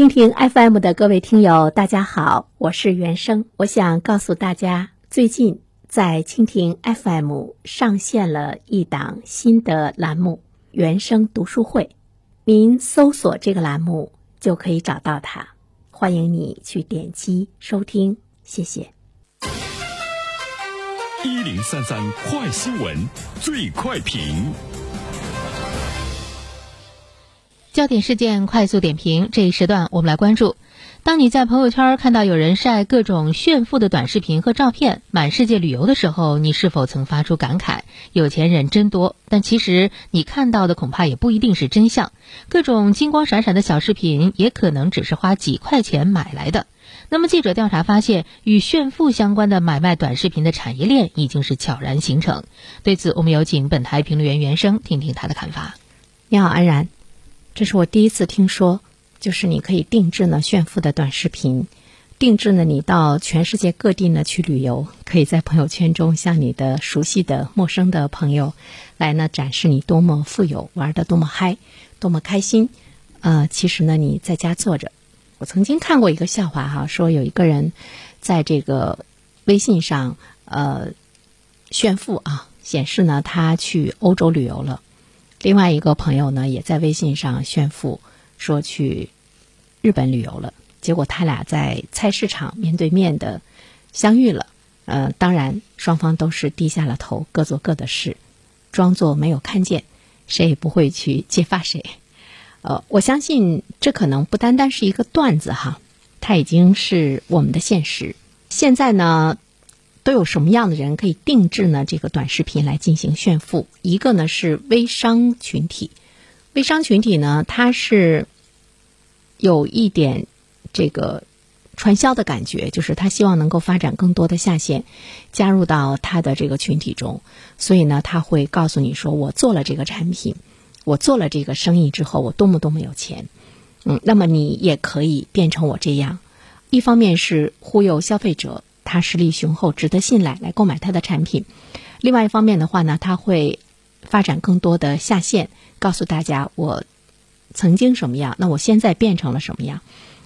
蜻蜓 FM 的各位听友，大家好，我是原生。我想告诉大家，最近在蜻蜓 FM 上线了一档新的栏目——原生读书会。您搜索这个栏目就可以找到它，欢迎你去点击收听，谢谢。一零三三快新闻，最快评。焦点事件快速点评，这一时段我们来关注：当你在朋友圈看到有人晒各种炫富的短视频和照片，满世界旅游的时候，你是否曾发出感慨？有钱人真多，但其实你看到的恐怕也不一定是真相。各种金光闪闪的小视频，也可能只是花几块钱买来的。那么，记者调查发现，与炫富相关的买卖短视频的产业链已经是悄然形成。对此，我们有请本台评论员袁生听听他的看法。你好，安然。这是我第一次听说，就是你可以定制呢炫富的短视频，定制呢你到全世界各地呢去旅游，可以在朋友圈中向你的熟悉的、陌生的朋友来呢展示你多么富有，玩的多么嗨，多么开心。呃，其实呢你在家坐着。我曾经看过一个笑话哈，说有一个人在这个微信上呃炫富啊，显示呢他去欧洲旅游了。另外一个朋友呢，也在微信上炫富，说去日本旅游了。结果他俩在菜市场面对面的相遇了。呃，当然双方都是低下了头，各做各的事，装作没有看见，谁也不会去揭发谁。呃，我相信这可能不单单是一个段子哈，它已经是我们的现实。现在呢？都有什么样的人可以定制呢？这个短视频来进行炫富。一个呢是微商群体，微商群体呢，它是有一点这个传销的感觉，就是他希望能够发展更多的下线，加入到他的这个群体中。所以呢，他会告诉你说：“我做了这个产品，我做了这个生意之后，我多么多么有钱。”嗯，那么你也可以变成我这样。一方面是忽悠消费者。他实力雄厚，值得信赖，来购买他的产品。另外一方面的话呢，他会发展更多的下线，告诉大家我曾经什么样，那我现在变成了什么样，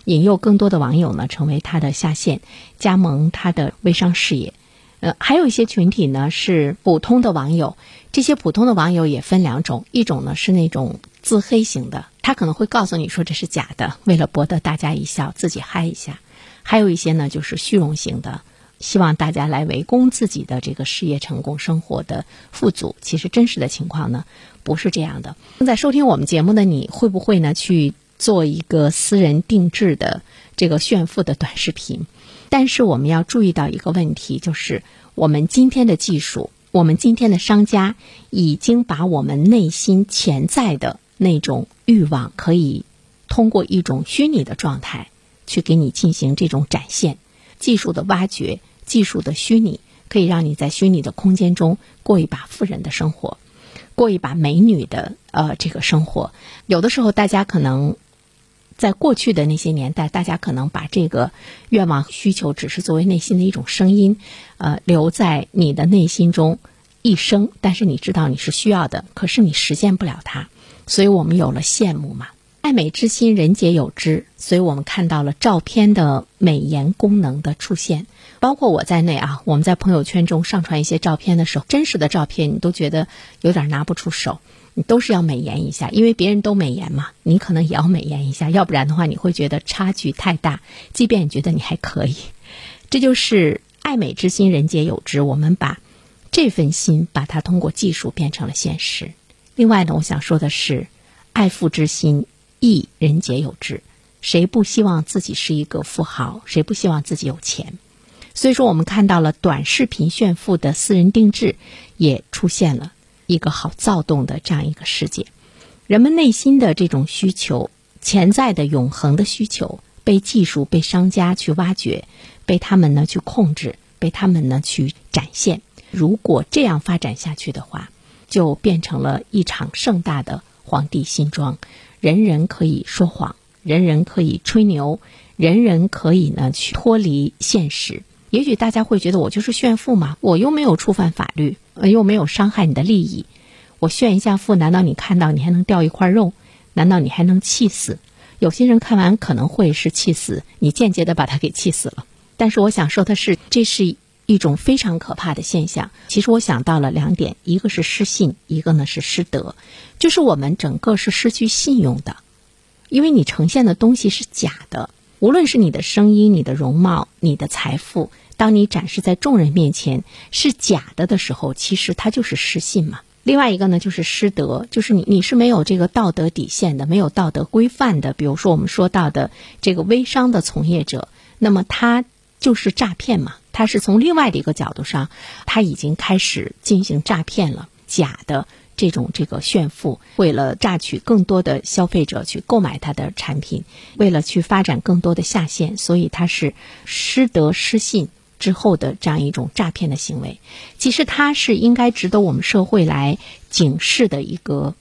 引诱更多的网友呢成为他的下线，加盟他的微商事业。呃，还有一些群体呢是普通的网友，这些普通的网友也分两种，一种呢是那种自黑型的，他可能会告诉你说这是假的，为了博得大家一笑，自己嗨一下；还有一些呢就是虚荣型的。希望大家来围攻自己的这个事业成功、生活的富足。其实真实的情况呢，不是这样的。正在收听我们节目的你，会不会呢去做一个私人定制的这个炫富的短视频？但是我们要注意到一个问题，就是我们今天的技术，我们今天的商家已经把我们内心潜在的那种欲望，可以通过一种虚拟的状态去给你进行这种展现。技术的挖掘，技术的虚拟，可以让你在虚拟的空间中过一把富人的生活，过一把美女的呃这个生活。有的时候，大家可能在过去的那些年代，大家可能把这个愿望需求只是作为内心的一种声音，呃，留在你的内心中一生。但是你知道你是需要的，可是你实现不了它，所以我们有了羡慕嘛。爱美之心，人皆有之。所以我们看到了照片的美颜功能的出现，包括我在内啊。我们在朋友圈中上传一些照片的时候，真实的照片你都觉得有点拿不出手，你都是要美颜一下，因为别人都美颜嘛，你可能也要美颜一下，要不然的话你会觉得差距太大。即便你觉得你还可以，这就是爱美之心，人皆有之。我们把这份心，把它通过技术变成了现实。另外呢，我想说的是，爱富之心。亦人皆有之，谁不希望自己是一个富豪？谁不希望自己有钱？所以说，我们看到了短视频炫富的私人定制，也出现了一个好躁动的这样一个世界。人们内心的这种需求，潜在的永恒的需求，被技术、被商家去挖掘，被他们呢去控制，被他们呢去展现。如果这样发展下去的话，就变成了一场盛大的皇帝新装。人人可以说谎，人人可以吹牛，人人可以呢去脱离现实。也许大家会觉得我就是炫富嘛，我又没有触犯法律，又没有伤害你的利益，我炫一下富，难道你看到你还能掉一块肉？难道你还能气死？有些人看完可能会是气死，你间接的把他给气死了。但是我想说的是，这是一种非常可怕的现象。其实我想到了两点，一个是失信，一个呢是失德，就是我们整个是失去信用的，因为你呈现的东西是假的，无论是你的声音、你的容貌、你的财富，当你展示在众人面前是假的的时候，其实它就是失信嘛。另外一个呢，就是失德，就是你你是没有这个道德底线的，没有道德规范的。比如说我们说到的这个微商的从业者，那么他就是诈骗嘛，他是从另外的一个角度上，他已经开始进行诈骗了，假的这种这个炫富，为了榨取更多的消费者去购买他的产品，为了去发展更多的下线，所以他是失德失信。之后的这样一种诈骗的行为，其实他是应该值得我们社会来警示的一个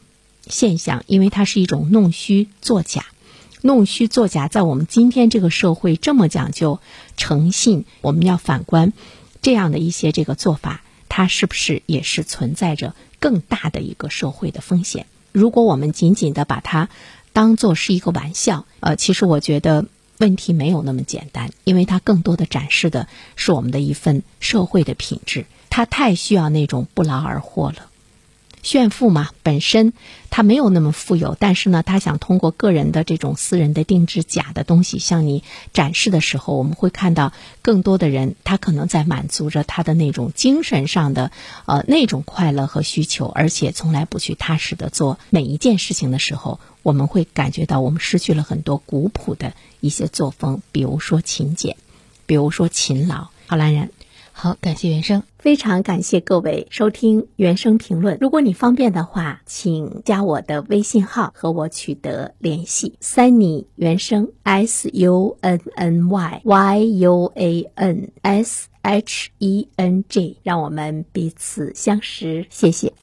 现象，因为它是一种弄虚作假。弄虚作假，在我们今天这个社会这么讲究诚信，我们要反观这样的一些这个做法，它是不是也是存在着更大的一个社会的风险？如果我们仅仅的把它当做是一个玩笑，呃，其实我觉得。问题没有那么简单，因为它更多的展示的是我们的一份社会的品质，它太需要那种不劳而获了。炫富嘛，本身他没有那么富有，但是呢，他想通过个人的这种私人的定制假的东西向你展示的时候，我们会看到更多的人，他可能在满足着他的那种精神上的呃那种快乐和需求，而且从来不去踏实的做每一件事情的时候，我们会感觉到我们失去了很多古朴的一些作风，比如说勤俭，比如说勤劳。好，兰人。好，感谢原生，非常感谢各位收听原生评论。如果你方便的话，请加我的微信号和我取得联系。Sunny 原生 S U N N Y Y U A N S H E N G，让我们彼此相识。谢谢。